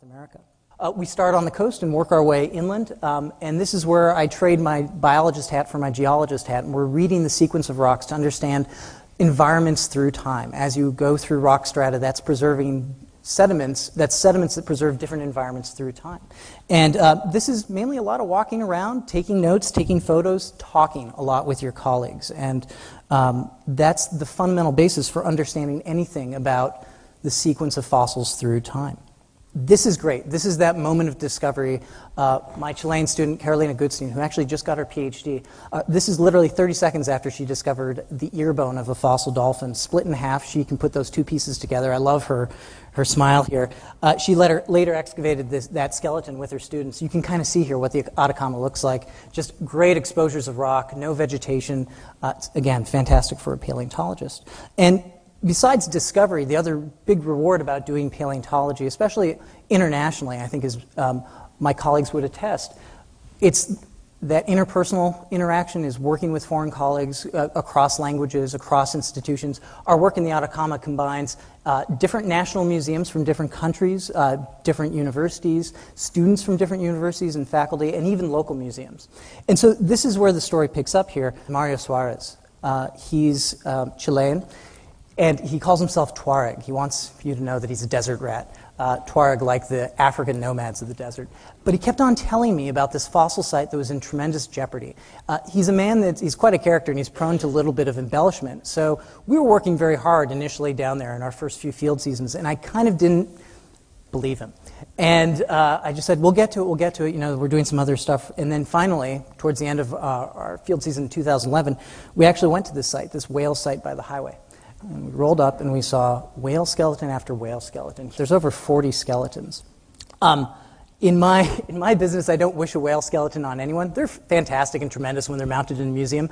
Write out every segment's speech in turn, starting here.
South America. Uh, we start on the coast and work our way inland, um, and this is where I trade my biologist hat for my geologist hat, and we're reading the sequence of rocks to understand environments through time. As you go through rock strata, that's preserving sediments, that's sediments that preserve different environments through time. And uh, this is mainly a lot of walking around, taking notes, taking photos, talking a lot with your colleagues. And um, that's the fundamental basis for understanding anything about the sequence of fossils through time this is great. This is that moment of discovery. Uh, my Chilean student, Carolina Gutstein, who actually just got her PhD, uh, this is literally 30 seconds after she discovered the ear bone of a fossil dolphin, split in half. She can put those two pieces together. I love her, her smile here. Uh, she later, later excavated this, that skeleton with her students. You can kind of see here what the Atacama looks like. Just great exposures of rock, no vegetation. Uh, again, fantastic for a paleontologist. And besides discovery, the other big reward about doing paleontology, especially internationally, I think, as um, my colleagues would attest, it's that interpersonal interaction is working with foreign colleagues uh, across languages, across institutions. Our work in the Atacama combines uh, different national museums from different countries, uh, different universities, students from different universities and faculty, and even local museums. And so this is where the story picks up here. Mario Suarez. Uh, he's um, Chilean. And he calls himself Tuareg. He wants you to know that he's a desert rat. Uh, Tuareg, like the African nomads of the desert. But he kept on telling me about this fossil site that was in tremendous jeopardy. Uh, he's a man that he's quite a character and he's prone to a little bit of embellishment. So we were working very hard initially down there in our first few field seasons, and I kind of didn't believe him. And uh, I just said, we'll get to it, we'll get to it. You know, we're doing some other stuff. And then finally, towards the end of uh, our field season in 2011, we actually went to this site, this whale site by the highway. And we rolled up and we saw whale skeleton after whale skeleton. There's over 40 skeletons. Um, in my, in my business, I don't wish a whale skeleton on anyone. They're fantastic and tremendous when they're mounted in a museum.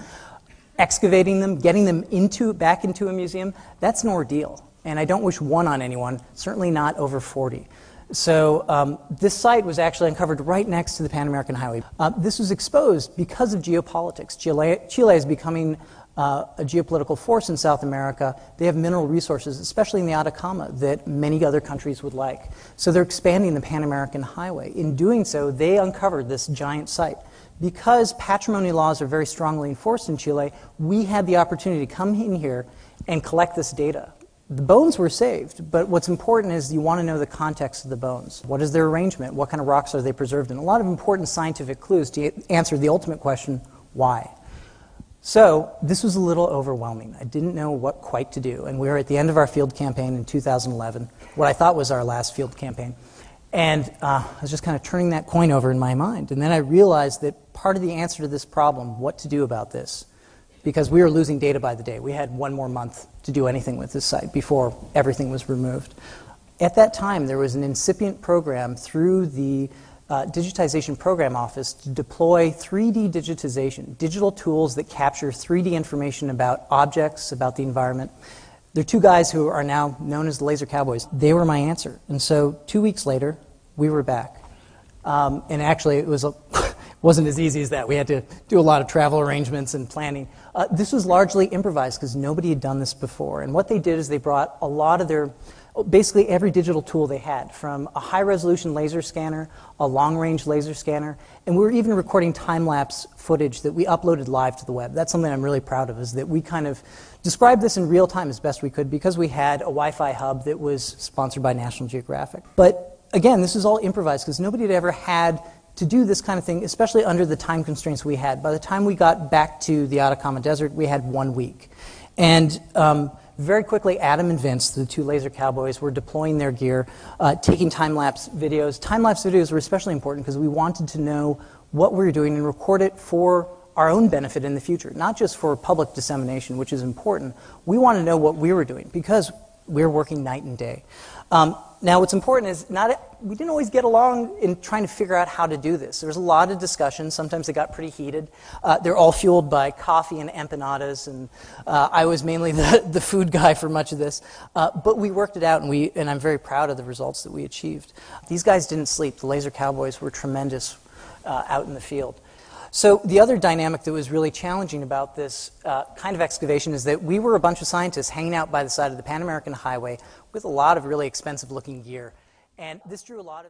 Excavating them, getting them into, back into a museum, that's an ordeal. And I don't wish one on anyone, certainly not over 40. So um, this site was actually uncovered right next to the Pan American Highway. Uh, this was exposed because of geopolitics. Chile, Chile is becoming uh, a geopolitical force in South America, they have mineral resources, especially in the Atacama, that many other countries would like. So they're expanding the Pan American Highway. In doing so, they uncovered this giant site. Because patrimony laws are very strongly enforced in Chile, we had the opportunity to come in here and collect this data. The bones were saved, but what's important is you want to know the context of the bones. What is their arrangement? What kind of rocks are they preserved in? A lot of important scientific clues to answer the ultimate question why? So this was a little overwhelming. I didn't know what quite to do. And we were at the end of our field campaign in 2011, what I thought was our last field campaign. And uh, I was just kind of turning that coin over in my mind. And then I realized that part of the answer to this problem, what to do about this, because we were losing data by the day. We had one more month to do anything with this site before everything was removed. At that time, there was an incipient program through the uh, Digitization Program Office to deploy 3D digitization, digital tools that capture 3D information about objects, about the environment. There are two guys who are now known as the Laser Cowboys. They were my answer. And so two weeks later, we were back. Um, and actually, it was a, wasn't as easy as that. We had to do a lot of travel arrangements and planning. Uh, this was largely improvised because nobody had done this before. And what they did is they brought a lot of their basically every digital tool they had, from a high resolution laser scanner, a long range laser scanner, and we were even recording time lapse footage that we uploaded live to the web. That's something I'm really proud of, is that we kind of described this in real time as best we could because we had a Wi Fi hub that was sponsored by National Geographic. But again, this is all improvised because nobody had ever had to do this kind of thing, especially under the time constraints we had. By the time we got back to the Atacama Desert, we had one week. And um, very quickly, Adam and Vince, the two laser cowboys, were deploying their gear, uh, taking time lapse videos. Time lapse videos were especially important because we wanted to know what we were doing and record it for our own benefit in the future, not just for public dissemination, which is important. We want to know what we were doing because we're working night and day. Um, now, what's important is not we didn't always get along in trying to figure out how to do this. There was a lot of discussion. Sometimes it got pretty heated. Uh, they're all fueled by coffee and empanadas, and uh, I was mainly the, the food guy for much of this. Uh, but we worked it out, and we and I'm very proud of the results that we achieved. These guys didn't sleep. The Laser Cowboys were tremendous uh, out in the field. So, the other dynamic that was really challenging about this uh, kind of excavation is that we were a bunch of scientists hanging out by the side of the Pan American Highway with a lot of really expensive looking gear. And this drew a lot of